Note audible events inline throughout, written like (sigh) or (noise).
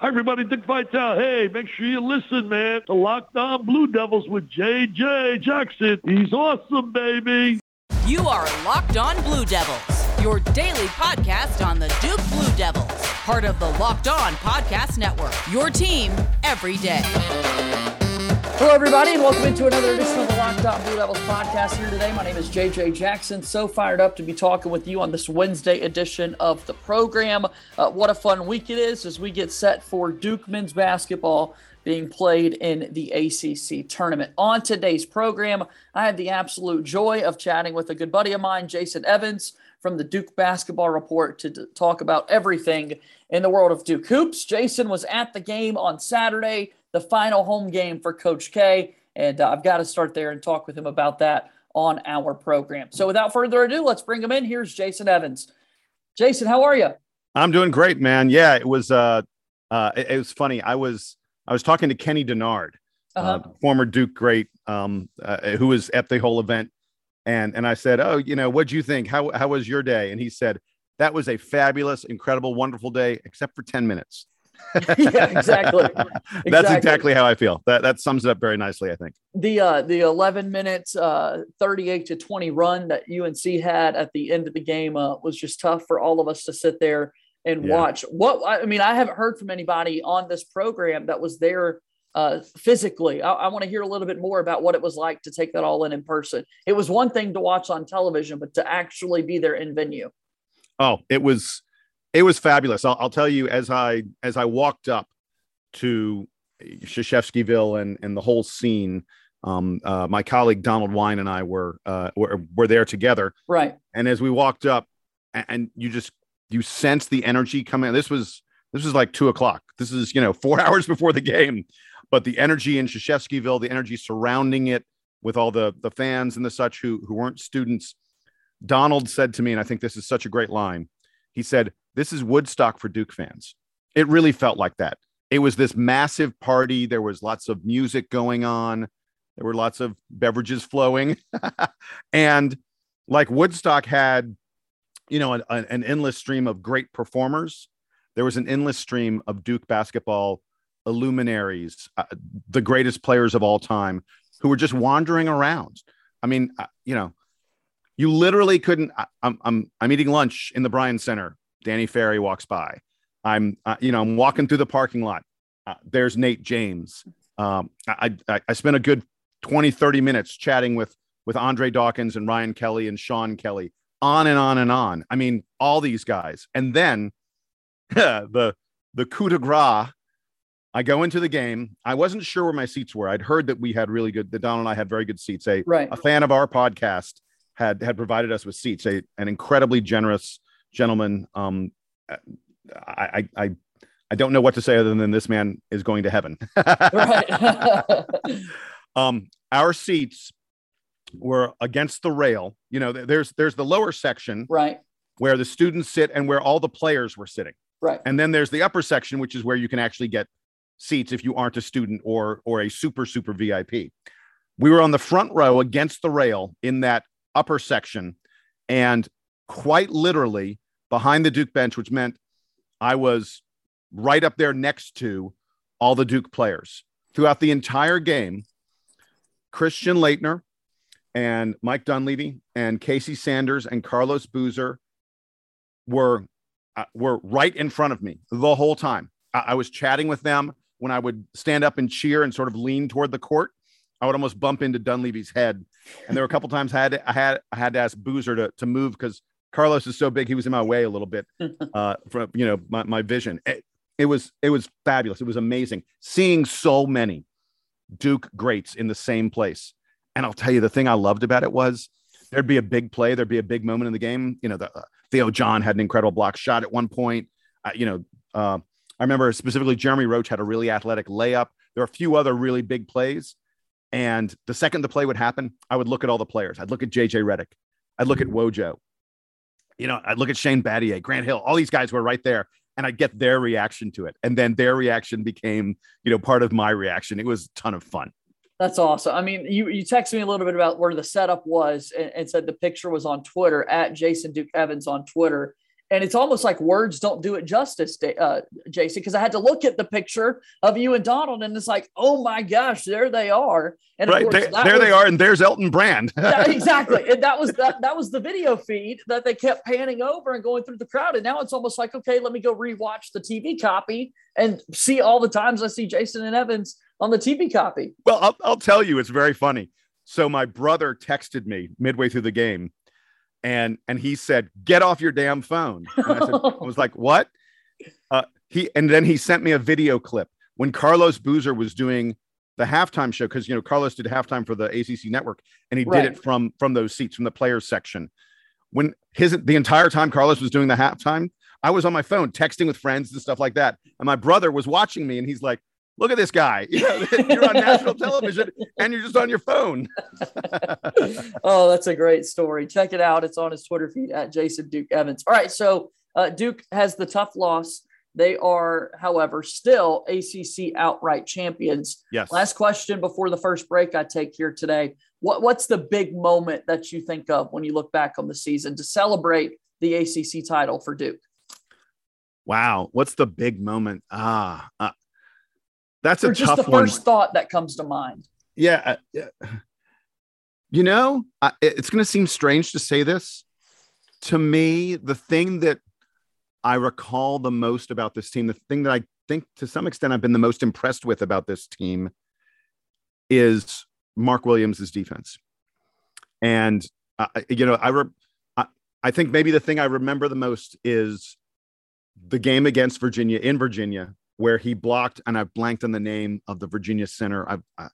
Hi, everybody. Dick Vitale. Hey, make sure you listen, man. to Locked On Blue Devils with JJ Jackson. He's awesome, baby. You are Locked On Blue Devils, your daily podcast on the Duke Blue Devils, part of the Locked On Podcast Network. Your team every day. Hello, everybody, and welcome into another edition of the Locked On Blue Devils podcast here today. My name is JJ Jackson. So fired up to be talking with you on this Wednesday edition of the program. Uh, what a fun week it is as we get set for Duke men's basketball being played in the ACC tournament. On today's program, I had the absolute joy of chatting with a good buddy of mine, Jason Evans from the Duke Basketball Report, to d- talk about everything in the world of Duke hoops. Jason was at the game on Saturday the final home game for Coach K. And uh, I've got to start there and talk with him about that on our program. So without further ado, let's bring him in. Here's Jason Evans. Jason, how are you? I'm doing great, man. Yeah, it was uh, uh it, it was funny. I was I was talking to Kenny Dennard, uh-huh. uh, former Duke great, um, uh, who was at the whole event, and and I said, "Oh, you know, what'd you think? How how was your day?" And he said, "That was a fabulous, incredible, wonderful day, except for ten minutes." (laughs) yeah, exactly. (laughs) That's exactly how I feel. That that sums it up very nicely, I think. The uh the 11 minutes uh 38 to 20 run that UNC had at the end of the game uh, was just tough for all of us to sit there and yeah. watch. What I mean, I haven't heard from anybody on this program that was there uh, physically. I, I want to hear a little bit more about what it was like to take that all in in person. It was one thing to watch on television, but to actually be there in venue. Oh, it was it was fabulous. I'll, I'll, tell you as I as I walked up to Krzyzewskiville and and the whole scene. Um, uh, my colleague Donald Wine and I were, uh, were were there together. Right. And as we walked up, and, and you just you sense the energy coming. This was this was like two o'clock. This is you know four (laughs) hours before the game, but the energy in Krzyzewskiville, the energy surrounding it with all the the fans and the such who who weren't students. Donald said to me, and I think this is such a great line. He said, this is Woodstock for Duke fans. It really felt like that. It was this massive party. There was lots of music going on. There were lots of beverages flowing. (laughs) and like Woodstock had, you know, an, an endless stream of great performers. There was an endless stream of Duke basketball illuminaries, uh, the greatest players of all time, who were just wandering around. I mean, uh, you know, you literally couldn't. I, I'm I'm I'm eating lunch in the Bryan Center Danny Ferry walks by. I'm, uh, you know, I'm walking through the parking lot. Uh, there's Nate James. Um, I, I, I spent a good 20, 30 minutes chatting with, with Andre Dawkins and Ryan Kelly and Sean Kelly on and on and on. I mean, all these guys. And then (laughs) the, the coup de grace, I go into the game. I wasn't sure where my seats were. I'd heard that we had really good, that Don and I had very good seats. A, right. a fan of our podcast had, had provided us with seats, a, an incredibly generous gentlemen, um, I, I, I don't know what to say other than this man is going to heaven. (laughs) (laughs) um, our seats were against the rail. You know, there's there's the lower section, right, where the students sit and where all the players were sitting, right, and then there's the upper section, which is where you can actually get seats if you aren't a student or or a super super VIP. We were on the front row against the rail in that upper section, and quite literally behind the Duke bench, which meant I was right up there next to all the Duke players throughout the entire game. Christian Laettner and Mike Dunleavy and Casey Sanders and Carlos Boozer were uh, were right in front of me the whole time. I, I was chatting with them when I would stand up and cheer and sort of lean toward the court. I would almost bump into Dunleavy's head. And there were a couple times I had to, I had I had to ask Boozer to, to move because Carlos is so big he was in my way a little bit (laughs) uh, from you know my, my vision. It, it was it was fabulous. It was amazing seeing so many Duke greats in the same place. And I'll tell you the thing I loved about it was there'd be a big play, there'd be a big moment in the game. You know, the, uh, Theo John had an incredible block shot at one point. Uh, you know, uh, I remember specifically Jeremy Roach had a really athletic layup. There are a few other really big plays. And the second the play would happen, I would look at all the players. I'd look at JJ Redick. I'd look at Wojo you know, I look at Shane Battier, Grant Hill, all these guys were right there, and I get their reaction to it, and then their reaction became, you know, part of my reaction. It was a ton of fun. That's awesome. I mean, you you texted me a little bit about where the setup was, and, and said the picture was on Twitter at Jason Duke Evans on Twitter, and it's almost like words don't do it justice, uh, Jason, because I had to look at the picture of you and Donald, and it's like, oh my gosh, there they are. And right course, there, there was, they are, and there's Elton Brand. (laughs) yeah, (laughs) exactly, and that was that that was the video feed that they kept panning over and going through the crowd, and now it's almost like, okay, let me go rewatch the TV copy and see all the times I see Jason and Evans on the TV copy. Well, I'll, I'll tell you, it's very funny. So my brother texted me midway through the game and and he said, "Get off your damn phone." And I, said, (laughs) I was like, "What?" Uh, he and then he sent me a video clip when Carlos Boozer was doing the halftime show because you know Carlos did halftime for the ACC network and he right. did it from from those seats from the players section. When his the entire time Carlos was doing the halftime, I was on my phone texting with friends and stuff like that, and my brother was watching me and he's like, look at this guy. (laughs) You know, you're on national television and you're just on your phone. (laughs) oh, that's a great story. Check it out. It's on his Twitter feed at Jason Duke Evans. All right. So uh, Duke has the tough loss. They are, however, still ACC outright champions. Yes. Last question before the first break I take here today. What, what's the big moment that you think of when you look back on the season to celebrate the ACC title for Duke? Wow. What's the big moment? Ah, uh, that's a just tough the first thought that comes to mind. Yeah. Uh, you know, I, it's going to seem strange to say this. To me, the thing that I recall the most about this team, the thing that I think to some extent I've been the most impressed with about this team is Mark Williams' defense. And, uh, you know, I, re- I, I think maybe the thing I remember the most is the game against Virginia in Virginia where he blocked, and I've blanked on the name of the Virginia center. I've, I,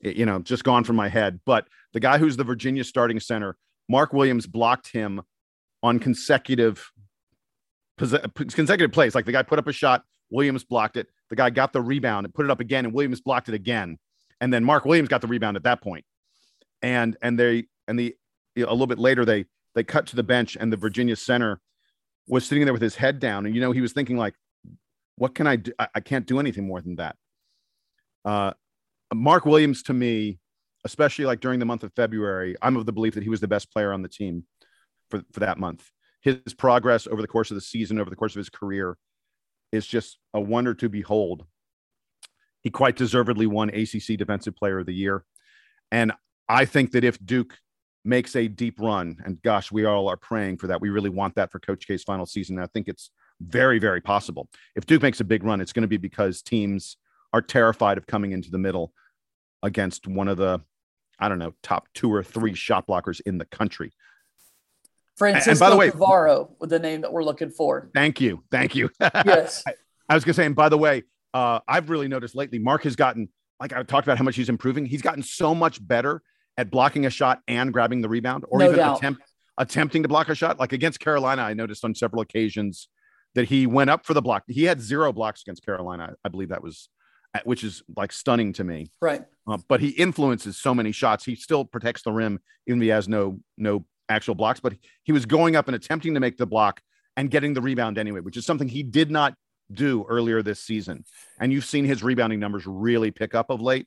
you know, just gone from my head. But the guy who's the Virginia starting center, Mark Williams, blocked him on consecutive consecutive plays. Like the guy put up a shot, Williams blocked it. The guy got the rebound and put it up again, and Williams blocked it again. And then Mark Williams got the rebound at that point. And and they and the you know, a little bit later they they cut to the bench, and the Virginia center was sitting there with his head down, and you know he was thinking like, what can I do? I, can't do anything more than that. Uh, Mark Williams, to me, especially like during the month of February, I'm of the belief that he was the best player on the team for, for that month. His progress over the course of the season, over the course of his career, is just a wonder to behold. He quite deservedly won ACC Defensive Player of the Year. And I think that if Duke makes a deep run, and gosh, we all are praying for that. We really want that for Coach K's final season. I think it's very, very possible. If Duke makes a big run, it's going to be because teams are terrified of coming into the middle against one of the, I don't know, top two or three shot blockers in the country. Francisco and by the way, with the name that we're looking for. Thank you. Thank you. (laughs) Yes. I, I, was going to say, and by the way, uh, I've really noticed lately, Mark has gotten, like I talked about how much he's improving. He's gotten so much better at blocking a shot and grabbing the rebound or no even attempt, attempting to block a shot. Like against Carolina, I noticed on several occasions that he went up for the block. He had zero blocks against Carolina. I believe that was, which is like stunning to me. Right. Uh, but he influences so many shots. He still protects the rim, even if he has no no actual blocks. But he was going up and attempting to make the block and getting the rebound anyway, which is something he did not do earlier this season. And you've seen his rebounding numbers really pick up of late.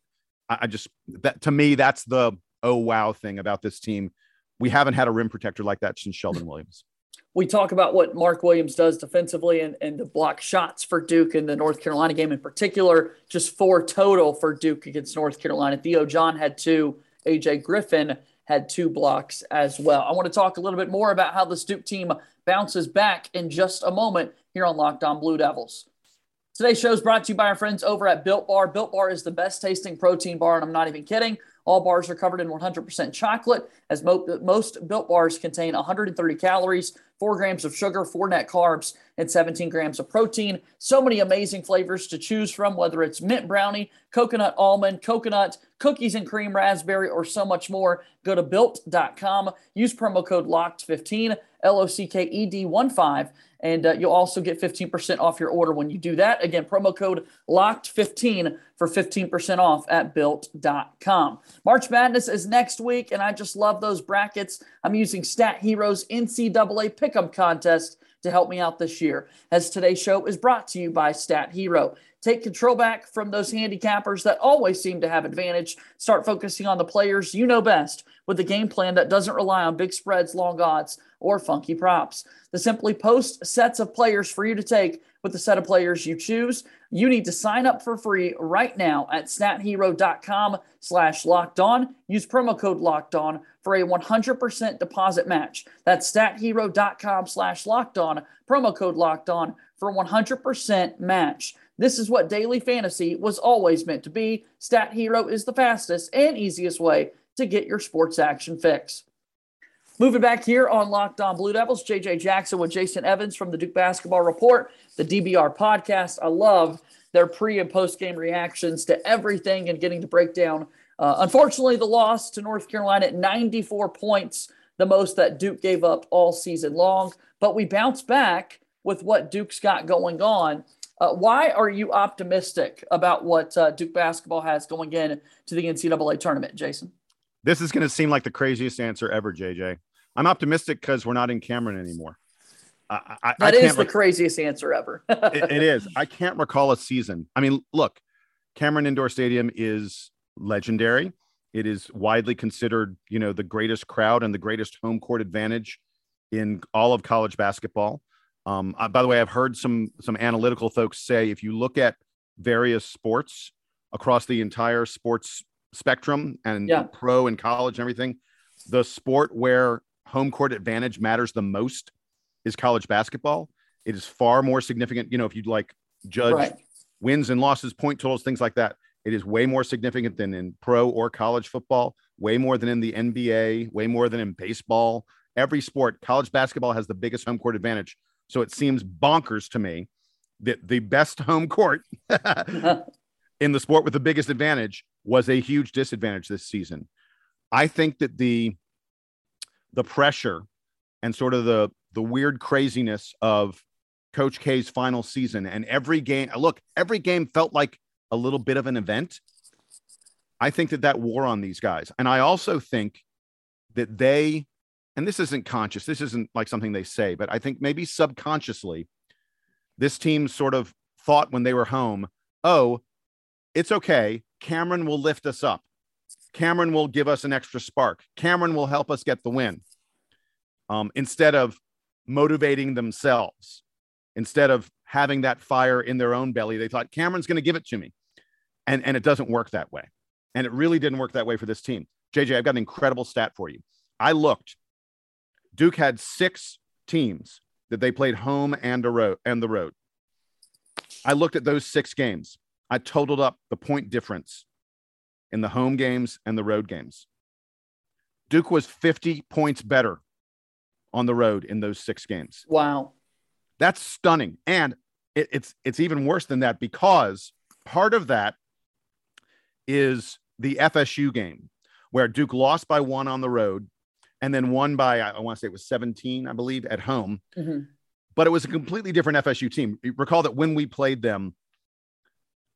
I, I just that to me, that's the oh wow thing about this team. We haven't had a rim protector like that since Sheldon Williams we talk about what Mark Williams does defensively and, and the block shots for Duke in the North Carolina game in particular, just four total for Duke against North Carolina. Theo John had two, AJ Griffin had two blocks as well. I want to talk a little bit more about how this Duke team bounces back in just a moment here on Locked On Blue Devils. Today's show is brought to you by our friends over at Built Bar. Built Bar is the best tasting protein bar, and I'm not even kidding. All bars are covered in 100% chocolate, as mo- most Built Bars contain 130 calories, 4 grams of sugar, 4 net carbs, and 17 grams of protein. So many amazing flavors to choose from, whether it's mint brownie, coconut almond, coconut, cookies and cream, raspberry, or so much more. Go to built.com, use promo code LOCKED15, L O C K E D 1 5 and uh, you'll also get 15% off your order when you do that. Again, promo code LOCKED15 for 15% off at built.com. March Madness is next week, and I just love those brackets. I'm using Stat Heroes NCAA Pick'em Contest to help me out this year, as today's show is brought to you by Stat Hero. Take control back from those handicappers that always seem to have advantage. Start focusing on the players you know best with a game plan that doesn't rely on big spreads, long odds, or funky props. The Simply Post sets of players for you to take with the set of players you choose. You need to sign up for free right now at stathero.com slash locked on. Use promo code locked on for a 100% deposit match. That's stathero.com slash locked on, promo code locked on for 100% match. This is what daily fantasy was always meant to be. Stat Hero is the fastest and easiest way to get your sports action fix. Moving back here on Locked On Blue Devils, JJ Jackson with Jason Evans from the Duke Basketball Report, the DBR podcast. I love their pre and post game reactions to everything and getting to break down. Uh, unfortunately, the loss to North Carolina at 94 points, the most that Duke gave up all season long. But we bounce back with what Duke's got going on. Uh, why are you optimistic about what uh, Duke basketball has going in to the NCAA tournament, Jason? This is going to seem like the craziest answer ever, JJ. I'm optimistic because we're not in Cameron anymore. I, I, that I is the rec- craziest answer ever. it, it is. I can't recall a season. I mean, look, Cameron Indoor Stadium is legendary. It is widely considered, you know, the greatest crowd and the greatest home court advantage in all of college basketball. Um, uh, by the way, I've heard some some analytical folks say if you look at various sports across the entire sports spectrum and yeah. pro and college and everything, the sport where home court advantage matters the most is college basketball. It is far more significant. You know, if you'd like judge right. wins and losses, point totals, things like that, it is way more significant than in pro or college football, way more than in the NBA, way more than in baseball. Every sport, college basketball has the biggest home court advantage so it seems bonkers to me that the best home court (laughs) (laughs) in the sport with the biggest advantage was a huge disadvantage this season. I think that the the pressure and sort of the the weird craziness of Coach K's final season and every game. Look, every game felt like a little bit of an event. I think that that wore on these guys, and I also think that they and this isn't conscious, this isn't like something they say, but I think maybe subconsciously, this team sort of thought when they were home, oh, it's okay. Cameron will lift us up. Cameron will give us an extra spark. Cameron will help us get the win. Um, instead of motivating themselves, instead of having that fire in their own belly, they thought Cameron's going to give it to me. And, and it doesn't work that way. And it really didn't work that way for this team. JJ, I've got an incredible stat for you. I looked Duke had six teams that they played home and a road and the road. I looked at those six games. I totaled up the point difference in the home games and the road games. Duke was 50 points better on the road in those six games. Wow. That's stunning. And it, it's it's even worse than that because part of that is the FSU game where Duke lost by one on the road and then won by I want to say it was 17, I believe, at home. Mm-hmm. But it was a completely different FSU team. Recall that when we played them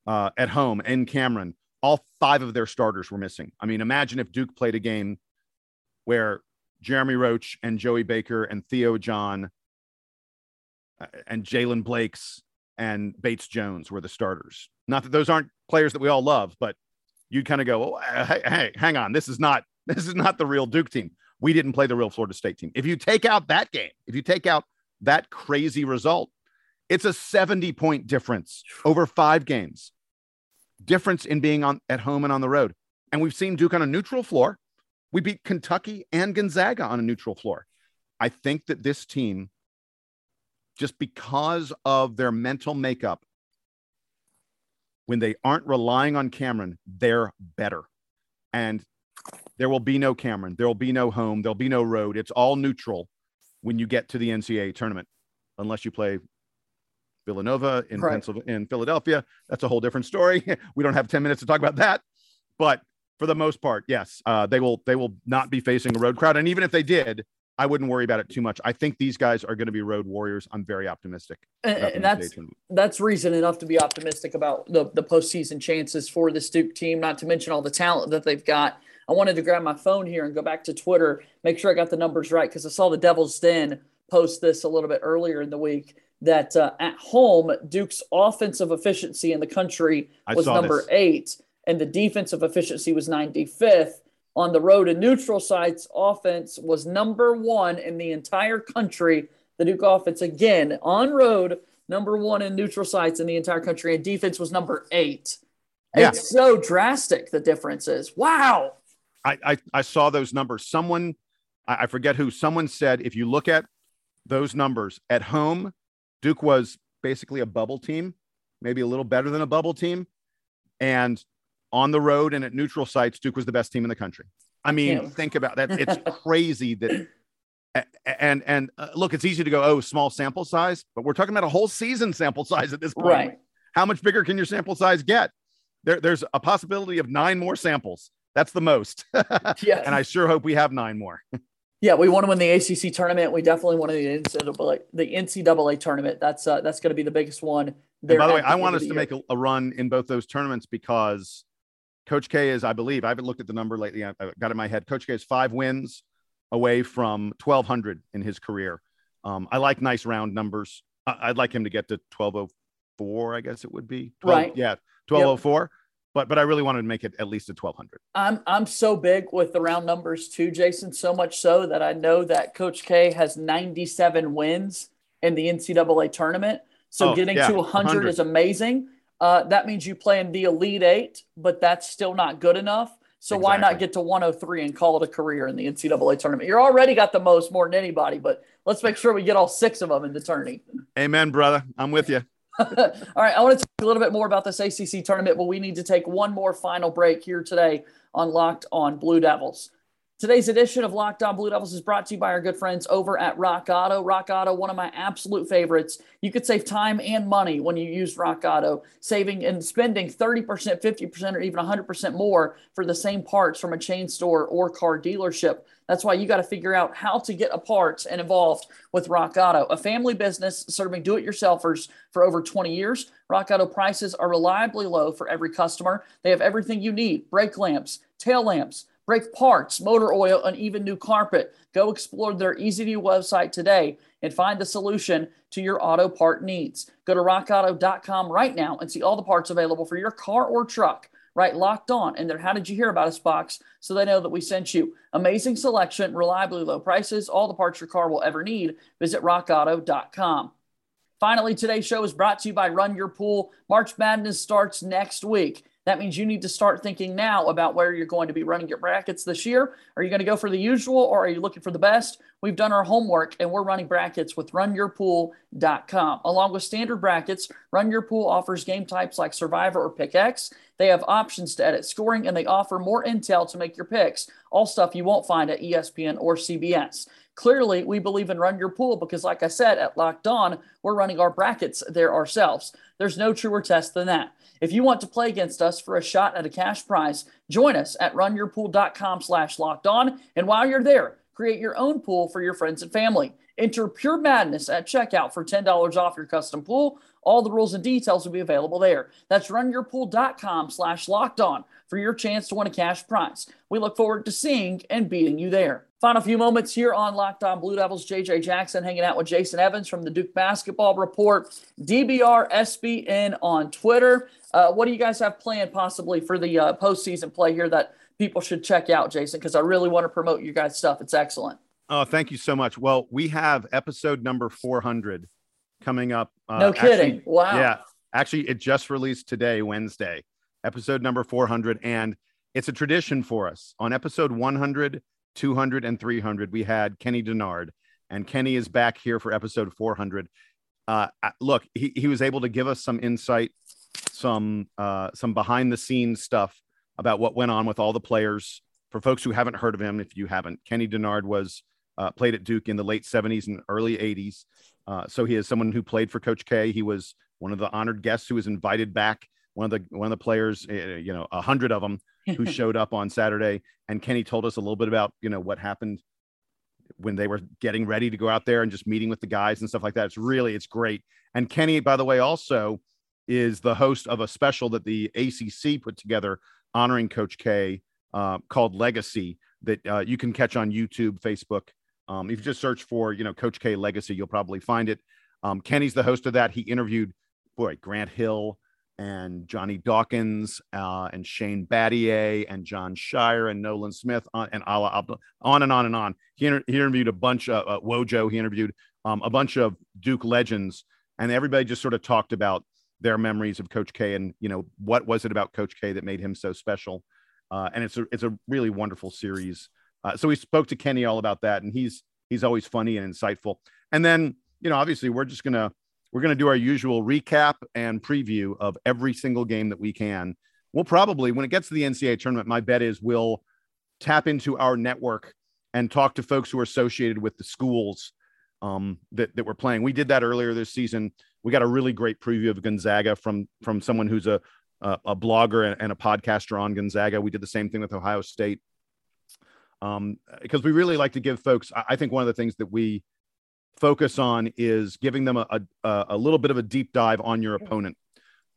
uh, at home in Cameron, all five of their starters were missing. I mean, imagine if Duke played a game where Jeremy Roach and Joey Baker and Theo John uh, and Jaylen Blakes and Bates Jones were the starters. Not that those aren't players that we all love, but you'd kind of go, oh, uh, hey, hey, hang on, this is not (laughs) this is not the real Duke team we didn't play the real Florida State team. If you take out that game, if you take out that crazy result, it's a 70 point difference over five games. Difference in being on at home and on the road. And we've seen Duke on a neutral floor. We beat Kentucky and Gonzaga on a neutral floor. I think that this team, just because of their mental makeup, when they aren't relying on Cameron, they're better. And there will be no Cameron. There will be no home. There'll be no road. It's all neutral when you get to the NCAA tournament, unless you play Villanova in right. Pennsylvania, in Philadelphia. That's a whole different story. (laughs) we don't have 10 minutes to talk about that. But for the most part, yes, uh, they will they will not be facing a road crowd. And even if they did, I wouldn't worry about it too much. I think these guys are going to be road warriors. I'm very optimistic. And, that's that's reason enough to be optimistic about the the postseason chances for the Duke team. Not to mention all the talent that they've got. I wanted to grab my phone here and go back to Twitter, make sure I got the numbers right because I saw the Devil's Den post this a little bit earlier in the week that uh, at home, Duke's offensive efficiency in the country was number this. eight, and the defensive efficiency was 95th. On the road and neutral sites, offense was number one in the entire country. The Duke offense, again, on road, number one in neutral sites in the entire country, and defense was number eight. Yeah. It's so drastic, the difference is. Wow. I, I, I saw those numbers. Someone, I, I forget who, someone said if you look at those numbers at home, Duke was basically a bubble team, maybe a little better than a bubble team. And on the road and at neutral sites, Duke was the best team in the country. I mean, Yeah. think about that. It's (laughs) crazy that. And and uh, look, it's easy to go, oh, small sample size, but we're talking about a whole season sample size at this point. Right. How much bigger can your sample size get? There, there's a possibility of nine more samples. That's the most. (laughs) Yeah. and I sure hope we have nine more. (laughs) Yeah, we want to win the ACC tournament. We definitely want to win the NCAA, the NCAA tournament. That's uh, that's going to be the biggest one. By the way, I want us to year. make a, a run in both those tournaments because Coach K is, I believe, I haven't looked at the number lately. I, I got it in my head. Coach K is five wins away from 1,200 in his career. Um, I like nice round numbers. I, I'd like him to get to 1,204, I guess it would be. 12 Right. Yeah, 1,204. But but I really wanted to make it at least a 1,200. I'm I'm so big with the round numbers too, Jason. So much so that I know that Coach K has 97 wins in the NCAA tournament. So Oh, getting yeah, to 100, 100. is amazing. Uh, that means you play in the Elite Eight, but that's still not good enough. So why not get to 103 and call it a career in the NCAA tournament? You're already got the most more than anybody, but let's make sure we get all six of them in the tourney. Amen, brother. I'm with you. (laughs) All right, I want to talk a little bit more about this ACC tournament, but we need to take one more final break here today on Locked On Blue Devils. Today's edition of Locked On Blue Devils is brought to you by our good friends over at Rock Auto. Rock Auto, one of my absolute favorites. You could save time and money when you use Rock Auto, saving and spending 30%, 50%, or even 100% more for the same parts from a chain store or car dealership. That's why you got to figure out how to get a parts and involved with Rock Auto, a family business serving do it yourselfers for over 20 years. Rock Auto prices are reliably low for every customer. They have everything you need brake lamps, tail lamps, brake parts, motor oil, and even new carpet. Go explore their easy to use website today and find the solution to your auto part needs. Go to rockauto.com right now and see all the parts available for your car or truck. Right, locked on in their How Did You Hear About Us box so they know that we sent you. Amazing selection, reliably low prices, all the parts your car will ever need. Visit rockauto.com. Finally, today's show is brought to you by Run Your Pool. March Madness starts next week. That means you need to start thinking now about where you're going to be running your brackets this year. Are you going to go for the usual or are you looking for the best? We've done our homework and we're running brackets with runyourpool.com. Along with standard brackets, Run Your Pool offers game types like Survivor or Pick X. They have options to edit scoring and they offer more intel to make your picks, all stuff you won't find at ESPN or CBS. Clearly, we believe in Run Your Pool because, like I said, at Locked On, we're running our brackets there ourselves. There's no truer test than that. If you want to play against us for a shot at a cash prize, join us at runyourpool.com slash locked on. And while you're there, create your own pool for your friends and family. Enter Pure Madness at checkout for $10 off your custom pool. All the rules and details will be available there. That's runyourpool.com slash locked on for your chance to win a cash prize. We look forward to seeing and beating you there. Final few moments here on Locked On Blue Devils. JJ Jackson hanging out with Jason Evans from the Duke Basketball Report, DBR SBN on Twitter. Uh, what do you guys have planned possibly for the uh, postseason play here that people should check out, Jason? Because I really want to promote you guys' stuff. It's excellent. Oh, thank you so much. Well, we have episode number 400 coming up. Uh, No kidding. actually- wow. Yeah. Actually, it just released today, Wednesday, episode number 400. And it's a tradition for us. On episode 100, 200, and 300, we had Kenny Dennard. And Kenny is back here for episode 400. Uh, look, he, he was able to give us some insight, some uh, some behind the scenes stuff about what went on with all the players. For folks who haven't heard of him, if you haven't, Kenny Dennard was uh, played at Duke in the late 70s and early 80s. Uh, so he is someone who played for Coach K. He was one of the honored guests who was invited back. One of the one of the players, uh, you know, a hundred of them who (laughs) showed up on Saturday. And Kenny told us a little bit about you know what happened when they were getting ready to go out there and just meeting with the guys and stuff like that. It's really it's great. And Kenny, by the way, also is the host of a special that the ACC put together honoring Coach K uh, called Legacy that uh, you can catch on YouTube, Facebook, Um, if you just search for, you know, Coach K Legacy, you'll probably find it. Um, Kenny's the host of that. He interviewed, boy, Grant Hill and Johnny Dawkins uh, and Shane Battier and Jon Scheyer and Nolan Smith on, and Allah on and on and on. He, inter- he interviewed a bunch of uh, Wojo. He interviewed um, a bunch of Duke legends, and everybody just sort of talked about their memories of Coach K and you know what was it about Coach K that made him so special. Uh, and it's a it's a really wonderful series. Uh, so we spoke to Kenny all about that, and he's he's always funny and insightful. And then you know, obviously, we're just gonna we're gonna do our usual recap and preview of every single game that we can. We'll probably, when it gets to the NCAA tournament, my bet is we'll tap into our network and talk to folks who are associated with the schools um, that that we're playing. We did that earlier this season. We got a really great preview of Gonzaga from from someone who's a a, a blogger and a podcaster on Gonzaga. We did the same thing with Ohio State um, because we really like to give folks. I think one of the things that we focus on is giving them a, a, a little bit of a deep dive on your opponent.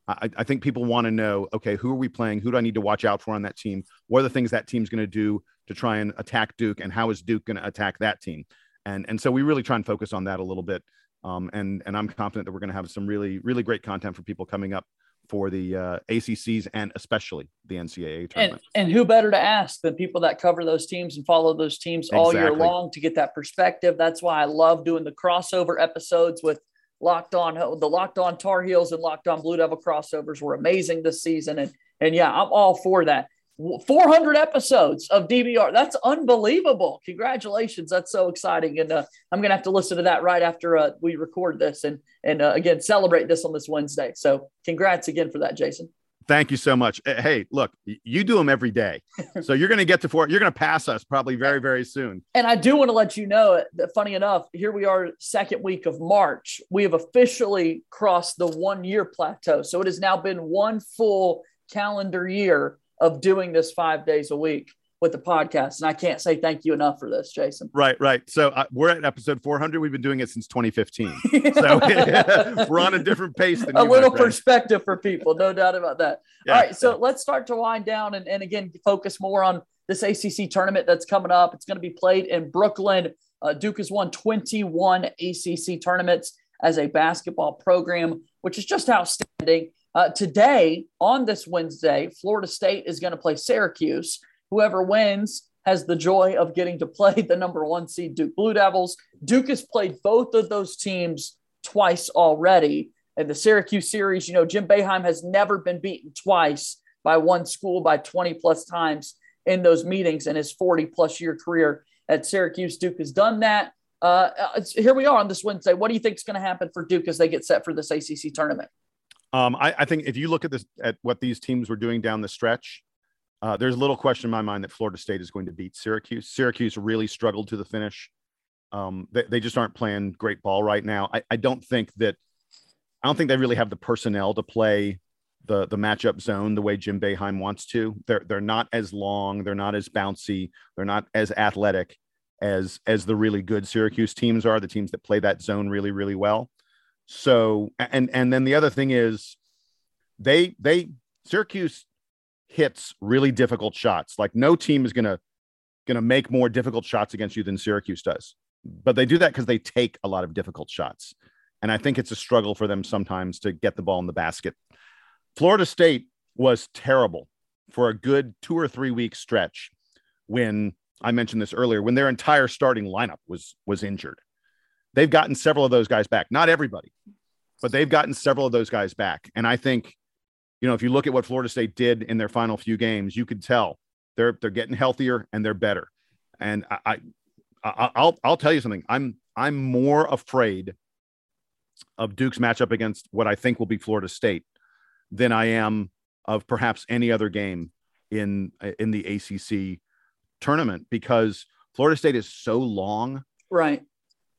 I, I think people want to know, okay, who are we playing? Who do I need to watch out for on that team? What are the things that team's going to do to try and attack Duke, and how is Duke going to attack that team? And and so we really try and focus on that a little bit. Um, and and I'm confident that we're going to have some really really great content for people coming up for the uh, ACCs and especially the NCAA tournament. And, and, who better to ask than people that cover those teams and follow those teams exactly. all year long to get that perspective. That's why I love doing the crossover episodes with Locked On. The Locked On Tar Heels and Locked On Blue Devil crossovers were amazing this season, and and yeah, I'm all for that. 400 episodes of DBR. That's unbelievable. Congratulations. That's so exciting. And uh, I'm going to have to listen to that right after uh, we record this and, and uh, again, celebrate this on this Wednesday. So congrats again for that, Jason. Thank you so much. Hey, look, you do them every day. (laughs) So you're going to get to four. You're going to pass us probably very, very soon. And I do want to let you know that funny enough, here we are, second week of March. We have officially crossed the one year plateau. So it has now been one full calendar year of doing this five days a week with the podcast. And I can't say thank you enough for this, Jason. Right, right. So uh, we're at episode 400. We've been doing it since 2015. (laughs) so (laughs) we're on a different pace. Than a little perspective for people, no doubt about that. Yeah, All right, so let's start to wind down and, and again focus more on this ACC tournament that's coming up. It's going to be played in Brooklyn. Uh, Duke has won 21 ACC tournaments as a basketball program, which is just outstanding. Uh, today, on this Wednesday, Florida State is going to play Syracuse. Whoever wins has the joy of getting to play (laughs) the number one seed Duke Blue Devils. Duke has played both of those teams twice already. In the Syracuse series, you know, Jim Boeheim has never been beaten twice by one school by 20 plus times in those meetings in his 40 plus year career at Syracuse. Duke has done that. Uh, here we are on this Wednesday. What do you think is going to happen for Duke as they get set for this ACC tournament? Um, I, I, think if you look at this at what these teams were doing down the stretch, uh, there's little question in my mind that Florida State is going to beat Syracuse. Syracuse really struggled to the finish. Um, they, they, just aren't playing great ball right now. I, I, don't think that I don't think they really have the personnel to play the the matchup zone the way Jim Boeheim wants to. They're they're not as long, they're not as bouncy, they're not as athletic as as the really good Syracuse teams are. The teams that play that zone really really well. So and and then the other thing is they they Syracuse hits really difficult shots. Like no team is gonna gonna make more difficult shots against you than Syracuse does. But they do that because they take a lot of difficult shots. And I think it's a struggle for them sometimes to get the ball in the basket. Florida State was terrible for a good two or three week stretch when I mentioned this earlier, when their entire starting lineup was was injured they've gotten several of those guys back. Not everybody, but they've gotten several of those guys back. And I think, you know, if you look at what Florida State did in their final few games, you could tell they're they're getting healthier and they're better. And I, I I'll I'll tell you something. I'm I'm more afraid of Duke's matchup against what I think will be Florida State than I am of perhaps any other game in in the ACC tournament because Florida State is so long. Right.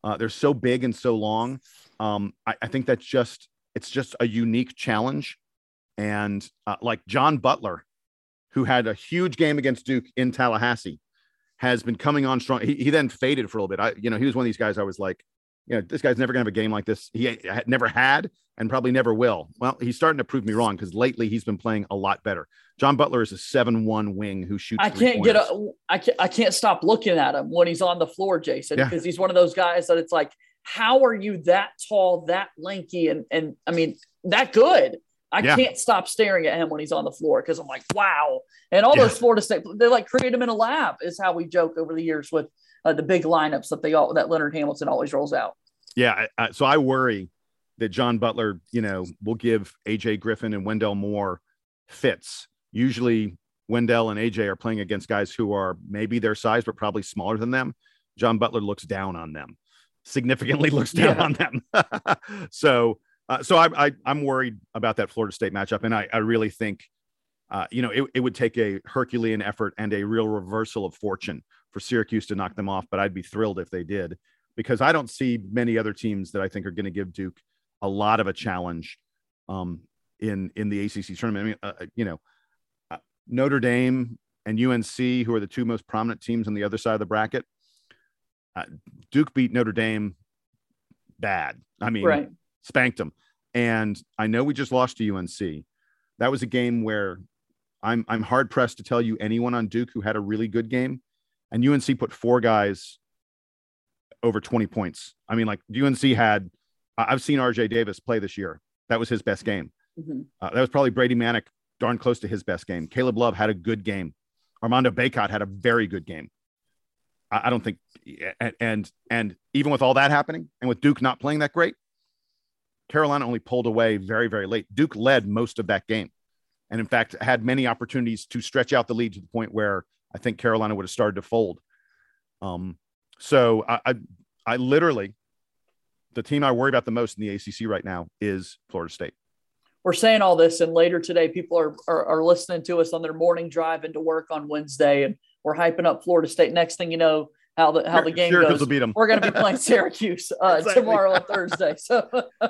Uh, they're so big and so long. Um, I, I, think that's just it's just a unique challenge. And uh, like John Butler, who had a huge game against Duke in Tallahassee, has been coming on strong. He, he then faded for a little bit. I, you know, he was one of these guys I was like, you know, this guy's never going to have a game like this. He had, never had and probably never will. Well, he's starting to prove me wrong because lately he's been playing a lot better. John Butler is a seven-one wing who shoots. I can't get a. I can't. I can't stop looking at him when he's on the floor, Jason, yeah. because he's one of those guys that it's like, how are you that tall, that lanky, and and I mean that good? I yeah. can't stop staring at him when he's on the floor because I'm like, wow. And all yeah. those Florida State, they like create him in a lab, is how we joke over the years with uh, the big lineups that they all that Leonard Hamilton always rolls out. Yeah, I, I, so I worry that John Butler, you know, will give AJ Griffin and Wendell Moore fits. Usually, Wendell and AJ are playing against guys who are maybe their size but probably smaller than them. John Butler looks down on them, significantly (laughs) looks down yeah. on them. (laughs) so, uh, so I, I, am worried about that Florida State matchup, and I, I really think, uh, you know, it, it would take a Herculean effort and a real reversal of fortune for Syracuse to knock them off. But I'd be thrilled if they did because I don't see many other teams that I think are going to give Duke a lot of a challenge um, in in the ACC tournament. I mean, uh, uh, you know, uh, Notre Dame and UNC, who are the two most prominent teams on the other side of the bracket. Uh, Duke beat Notre Dame bad. I mean, right. spanked them. And I know we just lost to UNC. That was a game where I'm I'm hard pressed to tell you anyone on Duke who had a really good game. And UNC put four guys over 20 points. I mean, like UNC had, I've seen RJ Davis play this year. That was his best game. Mm-hmm. Uh, that was probably Brady Manek, darn close to his best game. Caleb Love had a good game. Armando Bacot had a very good game. I, I don't think, and, and, and even with all that happening and with Duke not playing that great, Carolina only pulled away very, very late. Duke led most of that game. And in fact, had many opportunities to stretch out the lead to the point where I think Carolina would have started to fold. Um, so I, I, I literally, the team I worry about the most in the ACC right now is Florida State. We're saying all this, and later today, people are, are, are listening to us on their morning drive into work on Wednesday, and we're hyping up Florida State. Next thing you know, how the how the game Syracuse goes. beat them. We're going to be playing (laughs) Syracuse uh, exactly. tomorrow on Thursday. So (laughs) uh,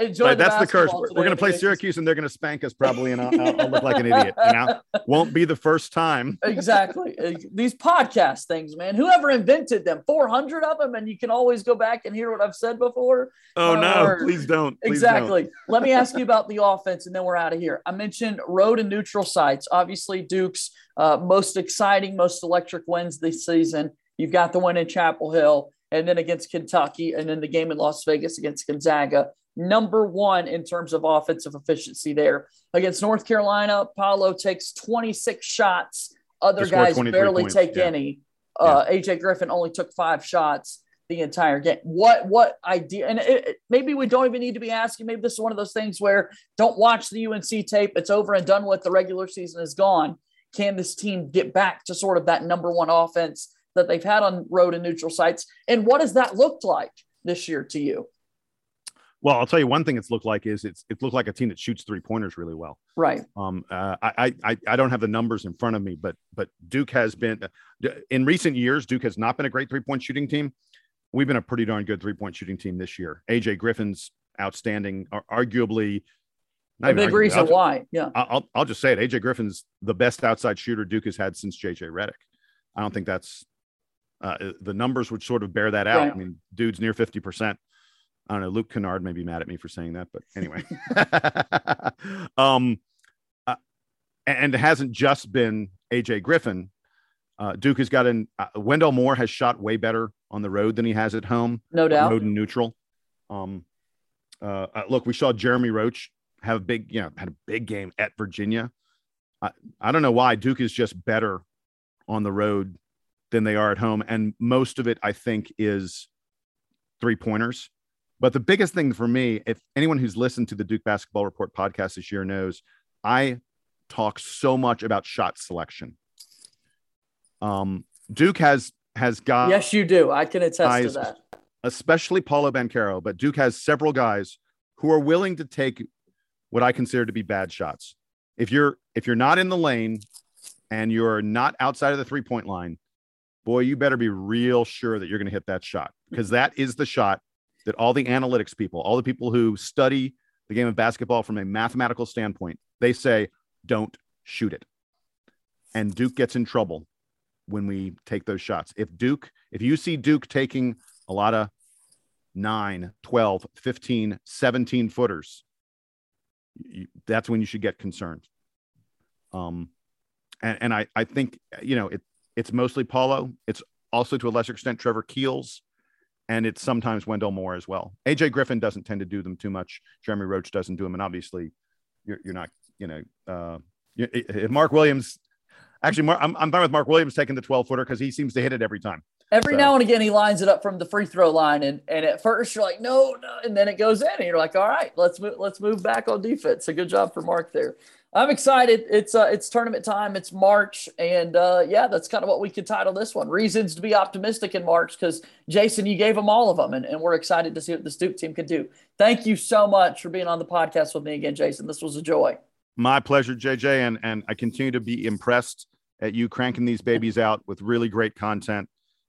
enjoy. Right, the that's the curse. We're, we're going to play Syracuse, and they're going to spank us probably, and I'll, I'll, look like an idiot. You know, won't be the first time. (laughs) exactly. These podcast things, man. Whoever invented them, four hundred of them, and you can always go back and hear what I've said before. Oh uh, no! Or, please don't. Please exactly. Don't. Let me ask you about the offense, and then we're out of here. I mentioned road and neutral sites. Obviously, Duke's uh, most exciting, most electric wins this season You've got the one in Chapel Hill, and then against Kentucky, and then the game in Las Vegas against Gonzaga. Number one in terms of offensive efficiency there. Against North Carolina, Paolo takes 26 shots. Other guys barely points. take yeah. any. Uh, yeah. AJ Griffin only took five shots the entire game. What what idea? And it, it, maybe we don't even need to be asking. Maybe this is one of those things where don't watch the UNC tape. It's over and done with. The regular season is gone. Can this team get back to sort of that number one offense that they've had on road and neutral sites. And what does that look like this year to you? Well, I'll tell you one thing it's looked like is it's it looked like a team that shoots three pointers really well. Right. Um. Uh, I I I don't have the numbers in front of me, but but Duke has been in recent years. Duke has not been a great three point shooting team. We've been a pretty darn good three point shooting team this year. AJ Griffin's outstanding, arguably. A big reason I'll, why. Yeah. I'll I'll just say it. AJ Griffin's the best outside shooter Duke has had since JJ Redick. I don't think that's uh, the numbers would sort of bear that out. I mean, dude's near 50%. I don't know. Luke Kennard may be mad at me for saying that, but anyway. (laughs) (laughs) um, uh, and it hasn't just been AJ Griffin. Uh, Duke has got an uh, Wendell Moore has shot way better on the road than he has at home. No doubt. Road and neutral. Um, uh, uh, look, we saw Jeremy Roach have a big, you know, had a big game at Virginia. I, I don't know why Duke is just better on the road than they are at home. And most of it, I think, is three pointers. But the biggest thing for me, if anyone who's listened to the Duke Basketball Report podcast this year knows, I talk so much about shot selection. Um, Duke has has got yes, you do. I can attest guys, to that. Especially Paolo Banchero, but Duke has several guys who are willing to take what I consider to be bad shots. If you're if you're not in the lane and you're not outside of the three point line, boy, you better be real sure that you're going to hit that shot because that is the shot that all the analytics people, all the people who study the game of basketball from a mathematical standpoint, they say, don't shoot it. And Duke gets in trouble when we take those shots. If Duke, if you see Duke taking a lot of 9, 12, 15, 17 footers, you, that's when you should get concerned. Um, and, and I, I think, you know, it, it's mostly Paolo. It's also to a lesser extent Trevor Keels, and it's sometimes Wendell Moore as well. AJ Griffin doesn't tend to do them too much. Jeremy Roach doesn't do them, and obviously, you're, you're not, you know, uh, if Mark Williams, actually, Mark, I'm, I'm fine with Mark Williams taking the 12 footer because he seems to hit it every time. Every so. now and again, he lines it up from the free throw line, and and at first you're like, no, no, and then it goes in, and you're like, all right, let's move, let's move back on defense. So good job for Mark there. I'm excited. It's uh, it's tournament time. It's March, and uh, yeah, that's kind of what we could title this one. Reasons to be optimistic in March, because Jason, you gave them all of them, and, and we're excited to see what the Duke team can do. Thank you so much for being on the podcast with me again, Jason. This was a joy. My pleasure, JJ, and and I continue to be impressed at you cranking these babies out with really great content.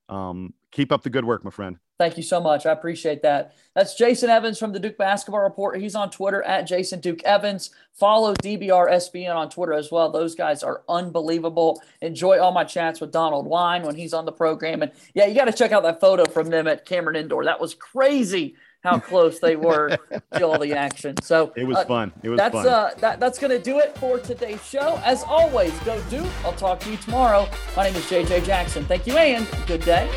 Um, keep up the good work, my friend. Thank you so much. I appreciate that. That's Jason Evans from the Duke Basketball Report. He's on Twitter at Jason Duke Evans. Follow DBR SBN on Twitter as well. Those guys are unbelievable. Enjoy all my chats with Donald Wine when he's on the program. And yeah, you got to check out that photo from them at Cameron Indoor. That was crazy how close they were (laughs) to all the action. So it was uh, fun. It was that's, fun. Uh, that, that's going to do it for today's show. As always, go Duke. I'll talk to you tomorrow. My name is JJ Jackson. Thank you and good day.